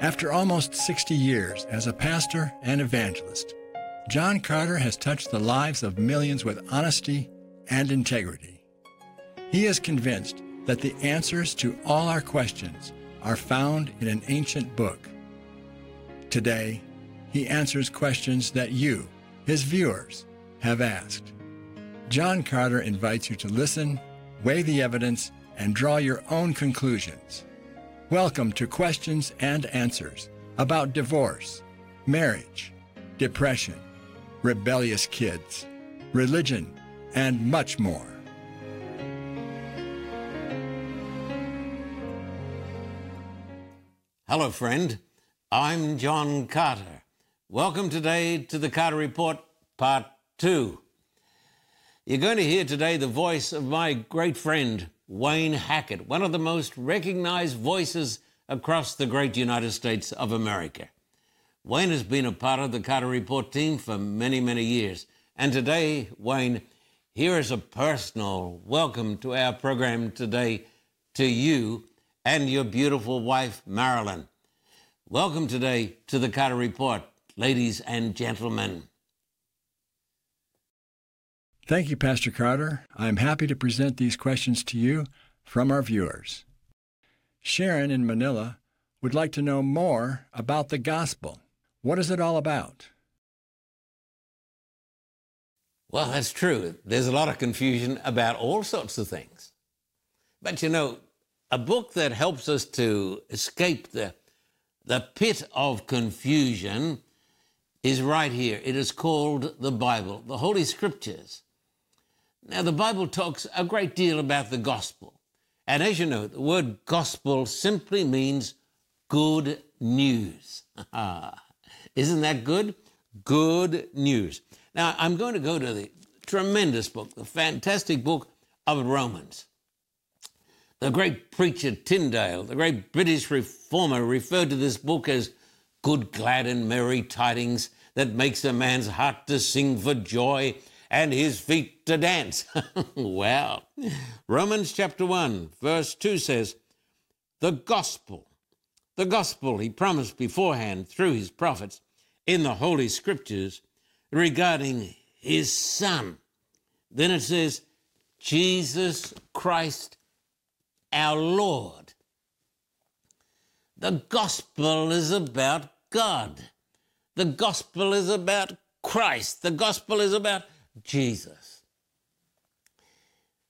After almost 60 years as a pastor and evangelist, John Carter has touched the lives of millions with honesty and integrity. He is convinced that the answers to all our questions are found in an ancient book. Today, he answers questions that you, his viewers, have asked. John Carter invites you to listen, weigh the evidence, and draw your own conclusions. Welcome to Questions and Answers about divorce, marriage, depression, rebellious kids, religion, and much more. Hello, friend. I'm John Carter. Welcome today to the Carter Report, Part 2. You're going to hear today the voice of my great friend, Wayne Hackett, one of the most recognized voices across the great United States of America. Wayne has been a part of the Carter Report team for many, many years. And today, Wayne, here is a personal welcome to our program today to you and your beautiful wife, Marilyn. Welcome today to the Carter Report, ladies and gentlemen. Thank you, Pastor Carter. I'm happy to present these questions to you from our viewers. Sharon in Manila would like to know more about the gospel. What is it all about? Well, that's true. There's a lot of confusion about all sorts of things. But you know, a book that helps us to escape the, the pit of confusion is right here. It is called the Bible, the Holy Scriptures. Now, the Bible talks a great deal about the gospel. And as you know, the word gospel simply means good news. Isn't that good? Good news. Now, I'm going to go to the tremendous book, the fantastic book of Romans. The great preacher Tyndale, the great British reformer, referred to this book as good, glad, and merry tidings that makes a man's heart to sing for joy and his feet to dance. well, Romans chapter 1, verse 2 says, The gospel, the gospel he promised beforehand through his prophets in the Holy Scriptures regarding his Son. Then it says, Jesus Christ our Lord. The gospel is about God. The gospel is about Christ. The gospel is about Jesus.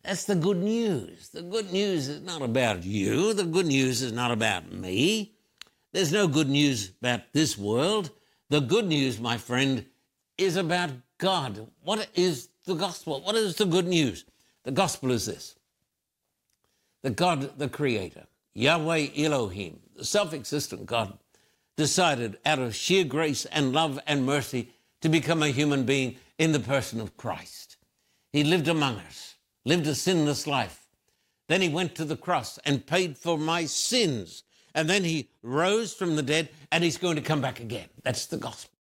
That's the good news. The good news is not about you. The good news is not about me. There's no good news about this world. The good news, my friend, is about God. What is the gospel? What is the good news? The gospel is this the God, the Creator, Yahweh Elohim, the self existent God, decided out of sheer grace and love and mercy to become a human being in the person of Christ. He lived among us, lived a sinless life. Then he went to the cross and paid for my sins. And then he rose from the dead and he's going to come back again. That's the gospel.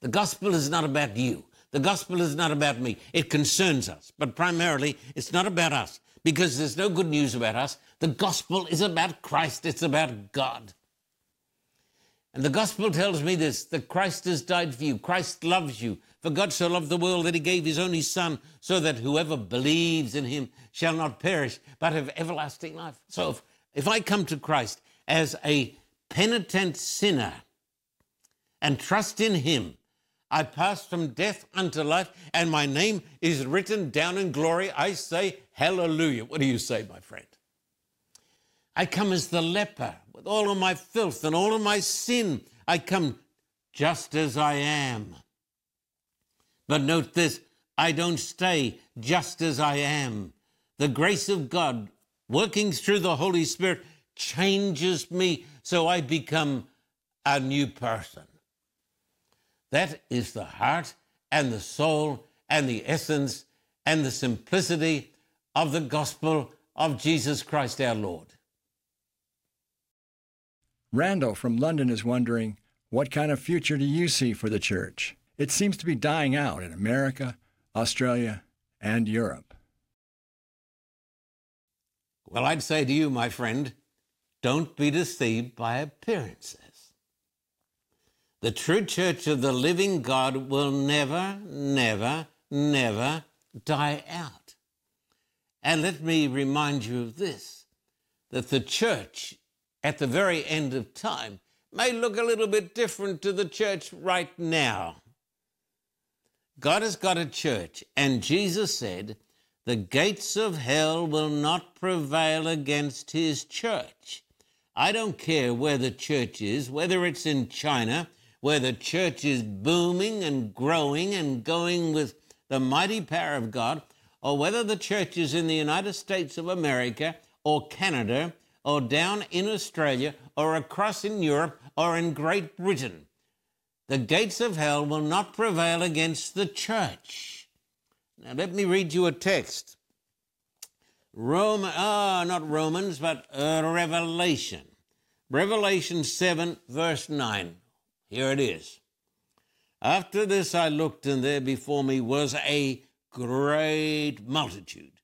The gospel is not about you. The gospel is not about me. It concerns us, but primarily it's not about us because there's no good news about us. The gospel is about Christ, it's about God. And the gospel tells me this that Christ has died for you. Christ loves you. For God so loved the world that he gave his only Son, so that whoever believes in him shall not perish, but have everlasting life. So if, if I come to Christ as a penitent sinner and trust in him, I pass from death unto life, and my name is written down in glory. I say, Hallelujah. What do you say, my friend? I come as the leper with all of my filth and all of my sin. I come just as I am. But note this I don't stay just as I am. The grace of God working through the Holy Spirit changes me so I become a new person. That is the heart and the soul and the essence and the simplicity of the gospel of Jesus Christ our Lord. Randall from London is wondering what kind of future do you see for the church? It seems to be dying out in America, Australia, and Europe. Well, I'd say to you, my friend, Don't be deceived by appearances. The true church of the living God will never, never, never die out. And let me remind you of this that the church at the very end of time may look a little bit different to the church right now. God has got a church, and Jesus said, The gates of hell will not prevail against his church. I don't care where the church is, whether it's in China, where the church is booming and growing and going with the mighty power of God, or whether the church is in the United States of America or Canada or down in Australia or across in Europe or in Great Britain. The gates of hell will not prevail against the church. Now, let me read you a text. Rome, ah, not Romans, but uh, Revelation. Revelation 7, verse 9. Here it is. After this I looked, and there before me was a great multitude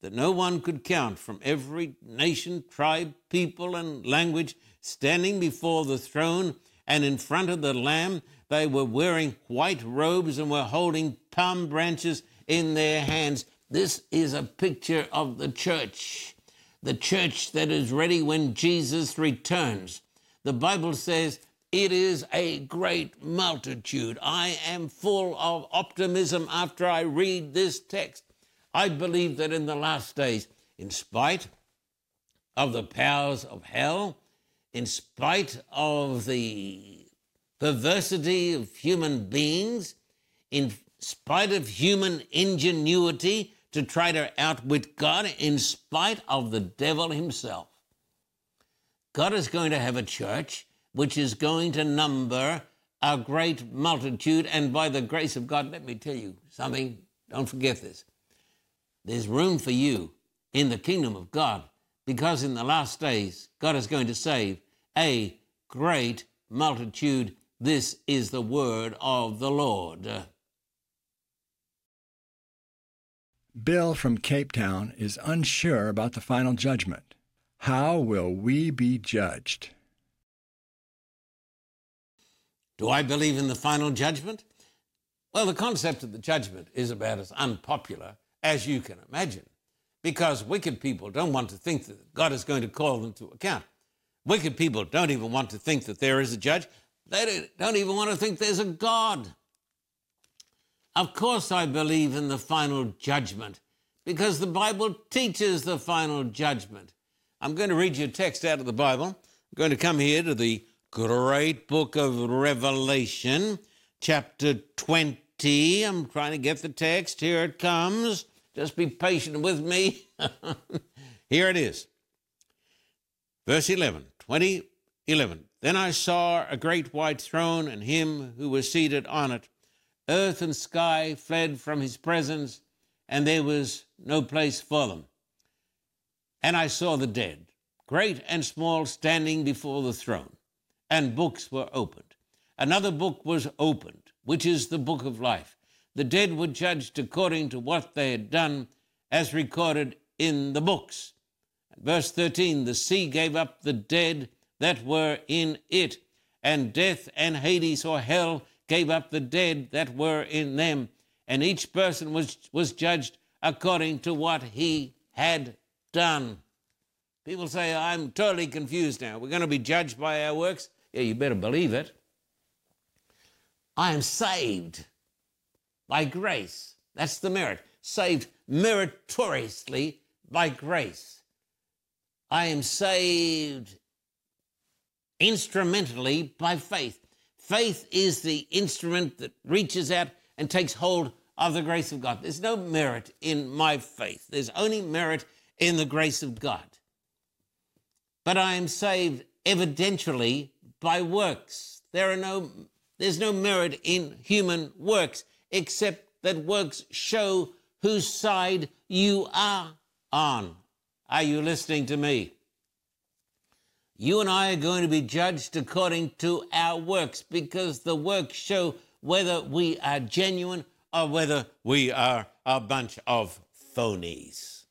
that no one could count from every nation, tribe, people, and language standing before the throne and in front of the Lamb. They were wearing white robes and were holding palm branches in their hands. This is a picture of the church, the church that is ready when Jesus returns. The Bible says, it is a great multitude. I am full of optimism after I read this text. I believe that in the last days, in spite of the powers of hell, in spite of the perversity of human beings, in spite of human ingenuity to try to outwit God, in spite of the devil himself, God is going to have a church which is going to number a great multitude. And by the grace of God, let me tell you something, don't forget this. There's room for you in the kingdom of God because in the last days, God is going to save a great multitude. This is the word of the Lord. Bill from Cape Town is unsure about the final judgment. How will we be judged? Do I believe in the final judgment? Well, the concept of the judgment is about as unpopular as you can imagine, because wicked people don't want to think that God is going to call them to account. Wicked people don't even want to think that there is a judge. They don't even want to think there's a God. Of course, I believe in the final judgment because the Bible teaches the final judgment. I'm going to read you a text out of the Bible. I'm going to come here to the great book of Revelation, chapter 20. I'm trying to get the text. Here it comes. Just be patient with me. Here it is. Verse 11, 20, 11. Then I saw a great white throne and him who was seated on it. Earth and sky fled from his presence, and there was no place for them. And I saw the dead, great and small, standing before the throne and books were opened. Another book was opened, which is the book of life. The dead were judged according to what they had done, as recorded in the books. Verse 13 The sea gave up the dead that were in it, and death and Hades or hell gave up the dead that were in them, and each person was, was judged according to what he had done. People say, I'm totally confused now. We're going to be judged by our works. Yeah, you better believe it. I am saved by grace. That's the merit. Saved meritoriously by grace. I am saved instrumentally by faith. Faith is the instrument that reaches out and takes hold of the grace of God. There's no merit in my faith, there's only merit in the grace of God. But I am saved evidentially by works. There are no, there's no merit in human works except that works show whose side you are on. Are you listening to me? You and I are going to be judged according to our works because the works show whether we are genuine or whether we are a bunch of phonies.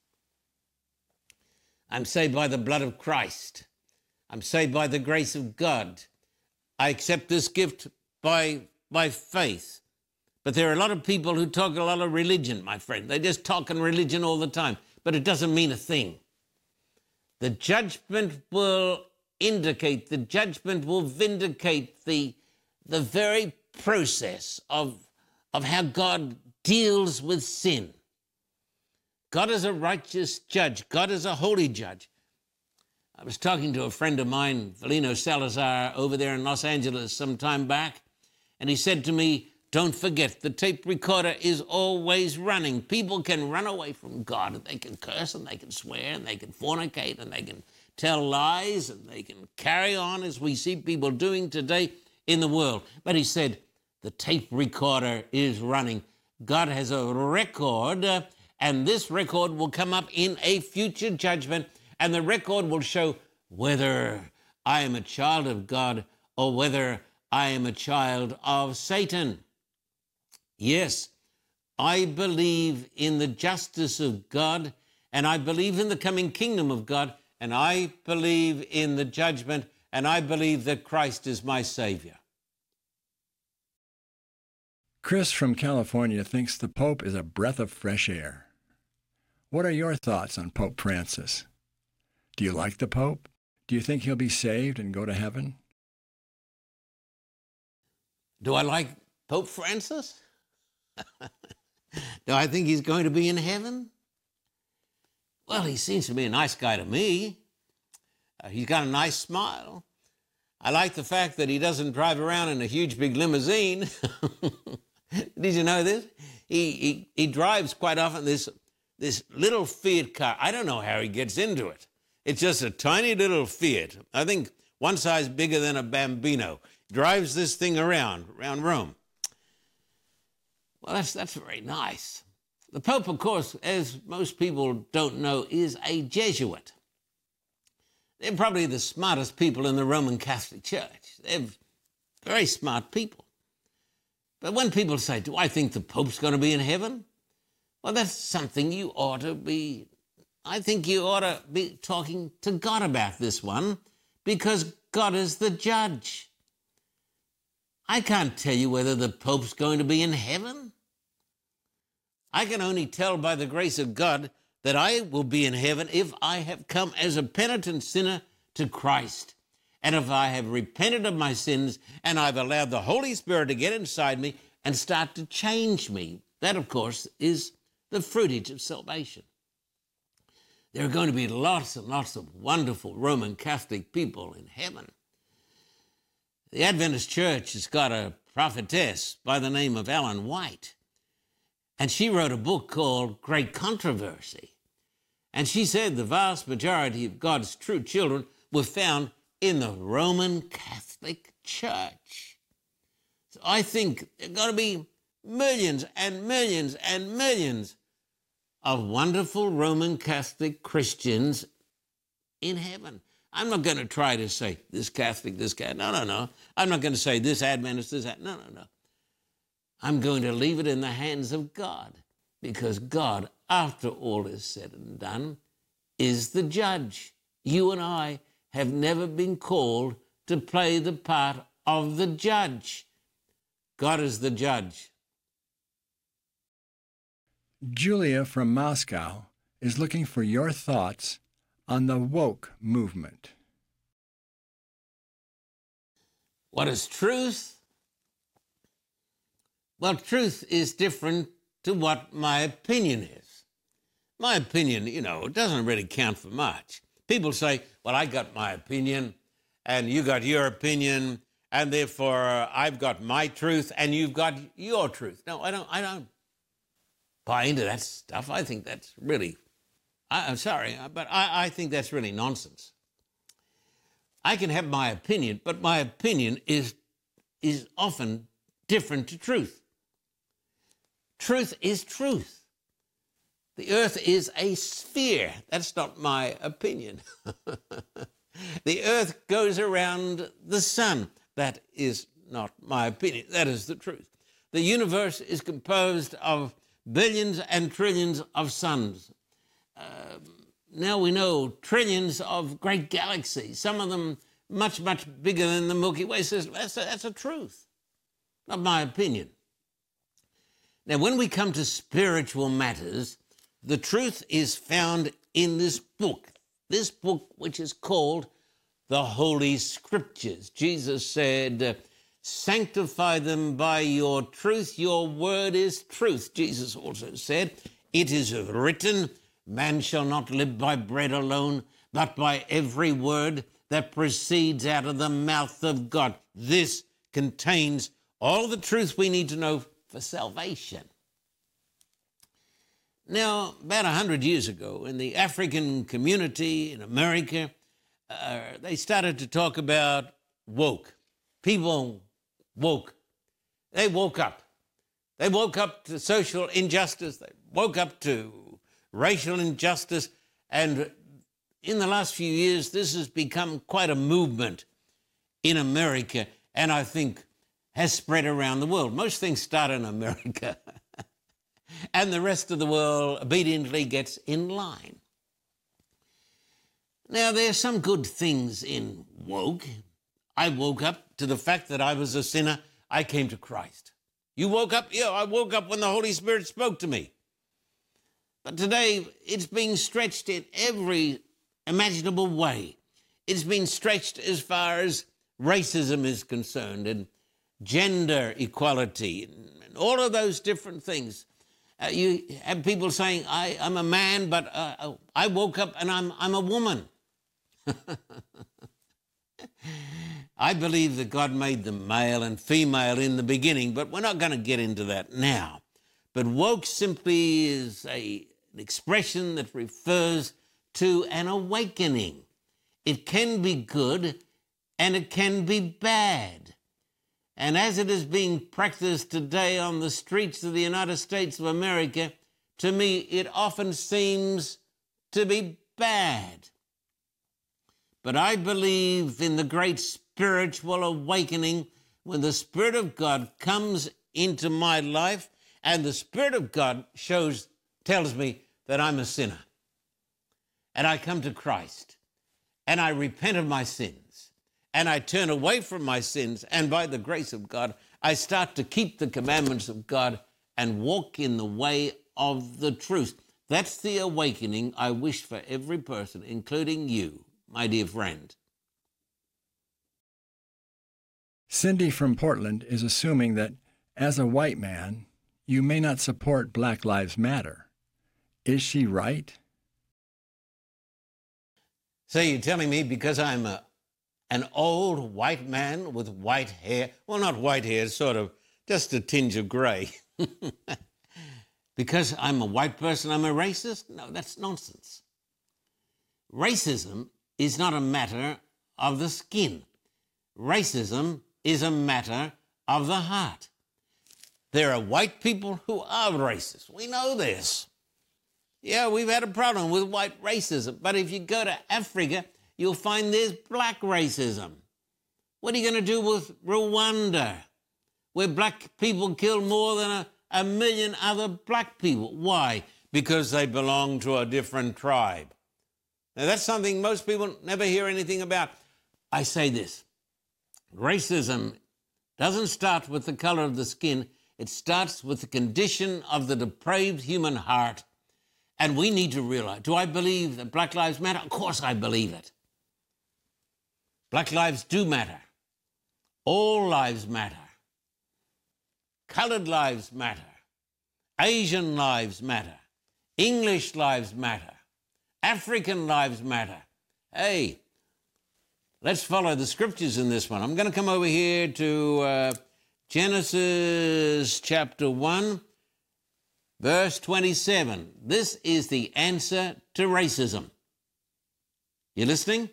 I'm saved by the blood of Christ. I'm saved by the grace of God. I accept this gift by, by faith. But there are a lot of people who talk a lot of religion, my friend. They just talk in religion all the time, but it doesn't mean a thing. The judgment will indicate, the judgment will vindicate the, the very process of, of how God deals with sin. God is a righteous judge, God is a holy judge. I was talking to a friend of mine, Valino Salazar, over there in Los Angeles some time back, and he said to me, Don't forget, the tape recorder is always running. People can run away from God, and they can curse, and they can swear, and they can fornicate, and they can tell lies, and they can carry on as we see people doing today in the world. But he said, The tape recorder is running. God has a record, uh, and this record will come up in a future judgment, and the record will show whether I am a child of God or whether I am a child of Satan. Yes, I believe in the justice of God, and I believe in the coming kingdom of God, and I believe in the judgment, and I believe that Christ is my Savior. Chris from California thinks the Pope is a breath of fresh air. What are your thoughts on Pope Francis? Do you like the Pope? Do you think he'll be saved and go to heaven? Do I like Pope Francis? Do I think he's going to be in heaven? Well, he seems to be a nice guy to me. Uh, he's got a nice smile. I like the fact that he doesn't drive around in a huge big limousine. Did you know this? He, he, he drives quite often this, this little Fiat car. I don't know how he gets into it. It's just a tiny little Fiat. I think one size bigger than a Bambino. Drives this thing around, around Rome. Well, that's, that's very nice. The Pope, of course, as most people don't know, is a Jesuit. They're probably the smartest people in the Roman Catholic Church. They're very smart people. But when people say, Do I think the Pope's going to be in heaven? Well, that's something you ought to be, I think you ought to be talking to God about this one because God is the judge. I can't tell you whether the Pope's going to be in heaven. I can only tell by the grace of God that I will be in heaven if I have come as a penitent sinner to Christ. And if I have repented of my sins and I've allowed the Holy Spirit to get inside me and start to change me, that, of course, is the fruitage of salvation. There are going to be lots and lots of wonderful Roman Catholic people in heaven. The Adventist Church has got a prophetess by the name of Ellen White, and she wrote a book called Great Controversy. And she said the vast majority of God's true children were found in the Roman Catholic Church. So I think there are going to be millions and millions and millions of wonderful Roman Catholic Christians in heaven. I'm not going to try to say this Catholic, this Catholic. No, no, no. I'm not going to say this Adventist, this. No, no, no. I'm going to leave it in the hands of God because God, after all is said and done, is the judge. You and I have never been called to play the part of the judge. God is the judge. Julia from Moscow is looking for your thoughts on the woke movement. What is truth? Well, truth is different to what my opinion is. My opinion, you know, doesn't really count for much. People say, well, I got my opinion, and you got your opinion, and therefore uh, I've got my truth, and you've got your truth. No, I don't. I don't buy into that stuff. I think that's really. I, am sorry, uh, but I, I think that's really nonsense. I can have my opinion, but my opinion is is often different to truth. Truth is truth. The earth is a sphere. That's not my opinion. the earth goes around the sun. That is not my opinion. That is the truth. The universe is composed of billions and trillions of suns. Uh, now we know trillions of great galaxies, some of them much, much bigger than the Milky Way system. That's a, that's a truth, not my opinion. Now, when we come to spiritual matters, the truth is found in this book, this book which is called the Holy Scriptures. Jesus said, Sanctify them by your truth. Your word is truth. Jesus also said, It is written, Man shall not live by bread alone, but by every word that proceeds out of the mouth of God. This contains all the truth we need to know for salvation. Now, about a 100 years ago, in the African community in America, uh, they started to talk about woke. People woke. They woke up. They woke up to social injustice. They woke up to racial injustice. And in the last few years, this has become quite a movement in America, and I think has spread around the world. Most things start in America. and the rest of the world obediently gets in line. Now, there's some good things in woke. I woke up to the fact that I was a sinner. I came to Christ. You woke up? Yeah, I woke up when the Holy Spirit spoke to me. But today, it's being stretched in every imaginable way. It's been stretched as far as racism is concerned and gender equality and all of those different things. Uh, you have people saying, I, am a man, but uh, I woke up and I'm, I'm a woman. I believe that God made them male and female in the beginning, but we're not going to get into that now. But woke simply is a, an expression that refers to an awakening. It can be good and it can be bad. And as it is being practiced today on the streets of the United States of America, to me, it often seems to be bad. But I believe in the great spiritual awakening when the Spirit of God comes into my life and the Spirit of God shows, tells me that I'm a sinner. And I come to Christ and I repent of my sins and I turn away from my sins, and by the grace of God, I start to keep the commandments of God and walk in the way of the truth. That's the awakening I wish for every person, including you, my dear friend. Cindy from Portland is assuming that as a white man, you may not support Black Lives Matter. Is she right? So you're telling me because I'm a an old white man with white hair. Well, not white hair, sort of just a tinge of gray. because I'm a white person, I'm a racist? No, that's nonsense. Racism is not a matter of the skin. Racism is a matter of the heart. There are white people who are racist. We know this. Yeah, we've had a problem with white racism. But if you go to Africa, you'll find there's black racism. What are you going to do with Rwanda, where black people kill more than a, a million other black people? Why? Because they belong to a different tribe. Now, that's something most people never hear anything about. I say this racism doesn't start with the color of the skin, it starts with the condition of the depraved human heart. And we need to realize do I believe that Black Lives Matter? Of course I believe it. Black lives do matter. All lives matter. Colored lives matter. Asian lives matter. English lives matter. African lives matter. Hey, let's follow the scriptures in this one. I'm going to come over here to uh, Genesis chapter 1, verse 27. This is the answer to racism. You listening?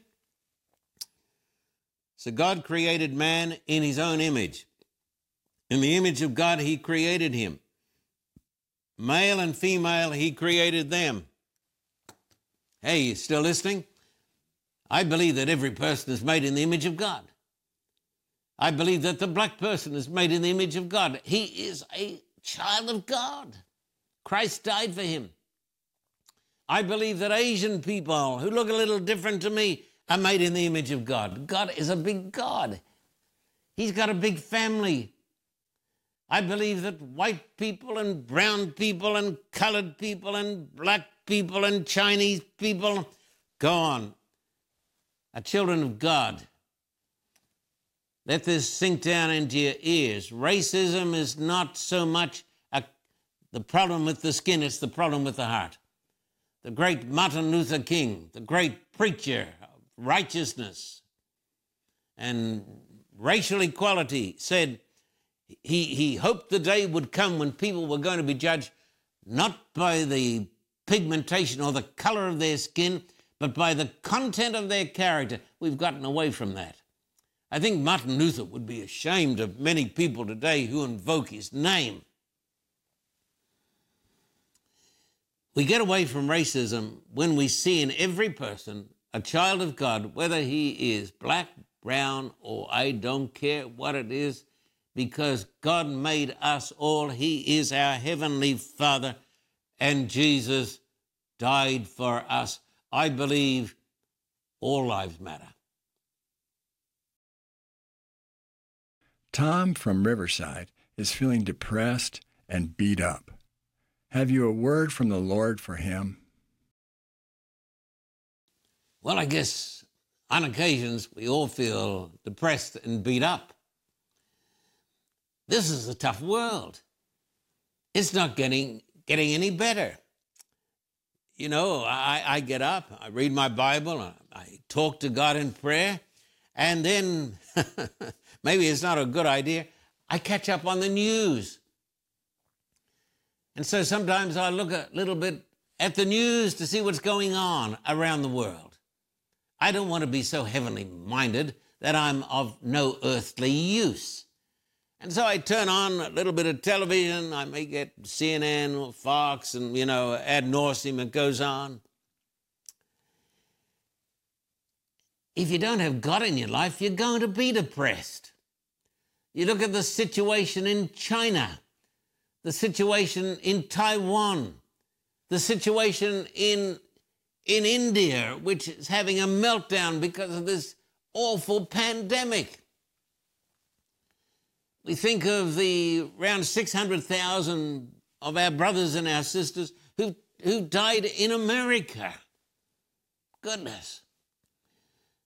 So God created man in his own image. In the image of God, he created him. Male and female, he created them. Hey, you still listening? I believe that every person is made in the image of God. I believe that the black person is made in the image of God. He is a child of God. Christ died for him. I believe that Asian people who look a little different to me are made in the image of God. God is a big God. He's got a big family. I believe that white people and brown people and colored people and black people and Chinese people, go on, are children of God. Let this sink down into your ears. Racism is not so much a, the problem with the skin, it's the problem with the heart. The great Martin Luther King, the great preacher righteousness and racial equality, said he, he hoped the day would come when people were going to be judged not by the pigmentation or the color of their skin, but by the content of their character. We've gotten away from that. I think Martin Luther would be ashamed of many people today who invoke his name. We get away from racism when we see in every person a child of God, whether he is black, brown, or I don't care what it is, because God made us all. He is our heavenly Father, and Jesus died for us. I believe all lives matter. Tom from Riverside is feeling depressed and beat up. Have you a word from the Lord for him? Well, I guess on occasions we all feel depressed and beat up. This is a tough world. It's not getting getting any better. You know, I, I get up, I read my Bible, I talk to God in prayer, and then maybe it's not a good idea. I catch up on the news. And so sometimes I look a little bit at the news to see what's going on around the world. I don't want to be so heavenly minded that I'm of no earthly use. And so I turn on a little bit of television. I may get CNN or Fox, and, you know, ad nauseum, it goes on. If you don't have God in your life, you're going to be depressed. You look at the situation in China, the situation in Taiwan, the situation in, in India, which is having a meltdown because of this awful pandemic. We think of the around 600,000 of our brothers and our sisters who, who died in America. Goodness.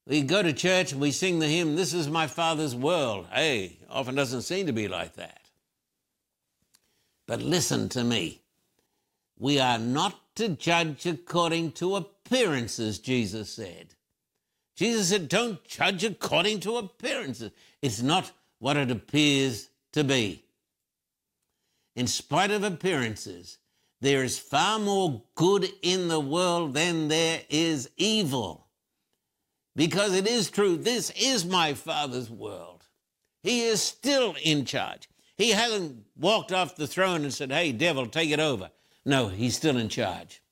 We go to church and we sing the hymn, This is my Father's world. Hey, often doesn't seem to be like that. But listen to me. We are not to judge according to appearances, Jesus said. Jesus said, Don't judge according to appearances. It's not what it appears to be. In spite of appearances, there is far more good in the world than there is evil because it is true. This is my Father's world. He is still in charge. He hasn't walked off the throne and said, hey, devil, take it over. No, he's still in charge.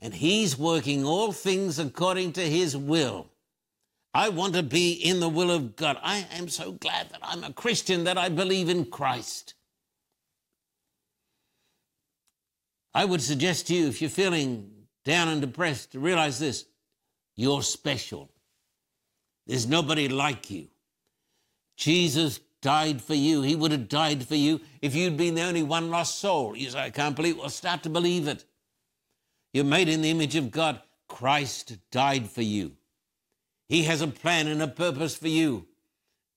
And he's working all things according to his will. I want to be in the will of God. I am so glad that I'm a Christian, that I believe in Christ. I would suggest to you, if you're feeling down and depressed, to realize this you're special. There's nobody like you. Jesus died for you. He would have died for you if you'd been the only one lost soul. You say, I can't believe it. Well, start to believe it. You're made in the image of God. Christ died for you. He has a plan and a purpose for you.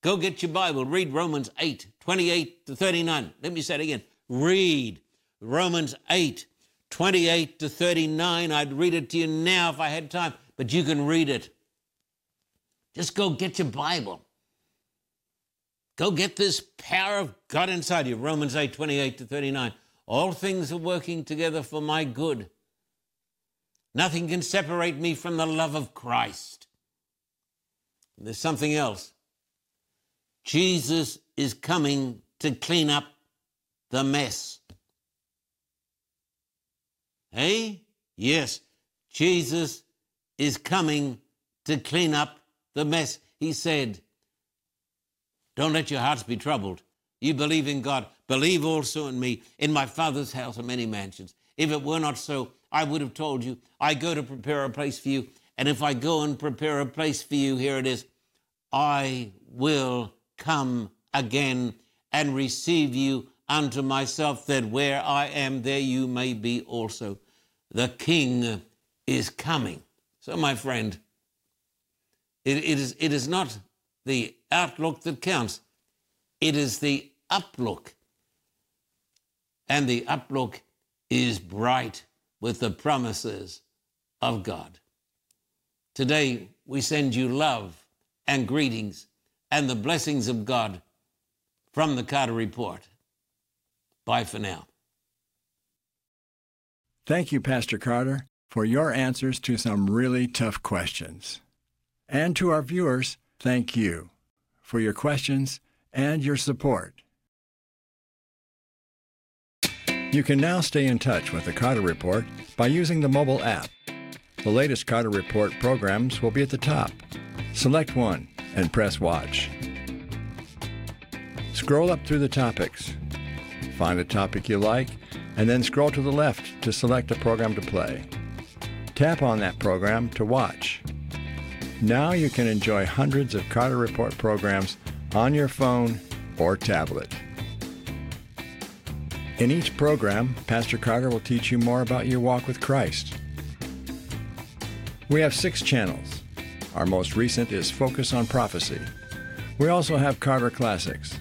Go get your Bible. Read Romans 8, 28 to 39. Let me say it again. Read Romans 8, 28 to 39. I'd read it to you now if I had time but you can read it. Just go get your Bible. Go get this power of God inside you. Romans 8 28 to 39. All things are working together for my good. Nothing can separate me from the love of Christ. There's something else. Jesus is coming to clean up the mess. Hey? Yes, Jesus is coming to clean up the mess. He said, Don't let your hearts be troubled. You believe in God, believe also in me. In my Father's house are many mansions. If it were not so, I would have told you, I go to prepare a place for you. And if I go and prepare a place for you, here it is, I will come again and receive you unto myself, that where I am, there you may be also. The King is coming. So, my friend, it, it, is, it is not the outlook that counts, it is the uplook. And the uplook is bright with the promises of God. Today, we send you love and greetings and the blessings of God from the Carter Report. Bye for now. Thank you, Pastor Carter, for your answers to some really tough questions. And to our viewers, thank you for your questions and your support. You can now stay in touch with the Carter Report by using the mobile app. The latest Carter Report programs will be at the top. Select one and press Watch. Scroll up through the topics. Find a topic you like, and then scroll to the left to select a program to play. Tap on that program to watch. Now you can enjoy hundreds of Carter Report programs on your phone or tablet. In each program, Pastor Carter will teach you more about your walk with Christ. We have six channels. Our most recent is Focus on Prophecy. We also have Carter Classics.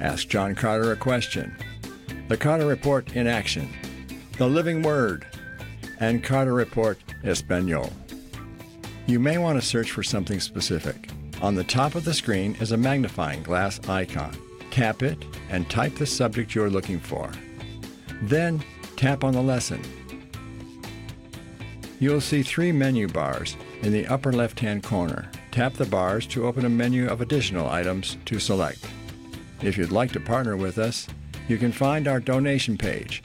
Ask John Carter a question. The Carter Report in Action. The Living Word. And Carter Report Espanol. You may want to search for something specific. On the top of the screen is a magnifying glass icon. Tap it and type the subject you're looking for. Then tap on the lesson. You'll see three menu bars in the upper left-hand corner. Tap the bars to open a menu of additional items to select. If you'd like to partner with us, you can find our donation page.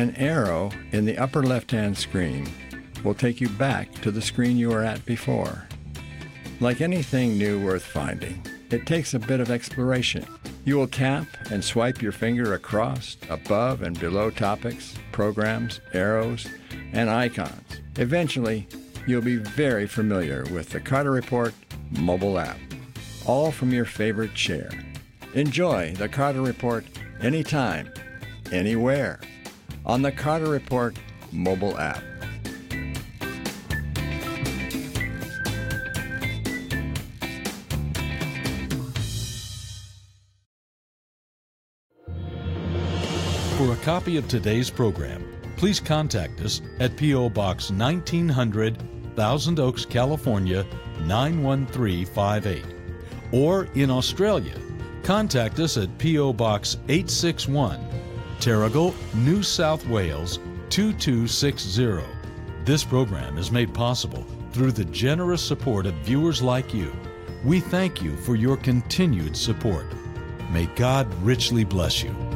An arrow in the upper left-hand screen will take you back to the screen you were at before. Like anything new worth finding, it takes a bit of exploration. You will tap and swipe your finger across, above, and below topics, programs, arrows, and icons. Eventually, you'll be very familiar with the Carter Report mobile app, all from your favorite chair. Enjoy the Carter Report anytime, anywhere on the Carter Report mobile app. For a copy of today's program, please contact us at P.O. Box 1900, Thousand Oaks, California 91358. Or in Australia, contact us at P.O. Box 861, Terrigal, New South Wales 2260. This program is made possible through the generous support of viewers like you. We thank you for your continued support. May God richly bless you.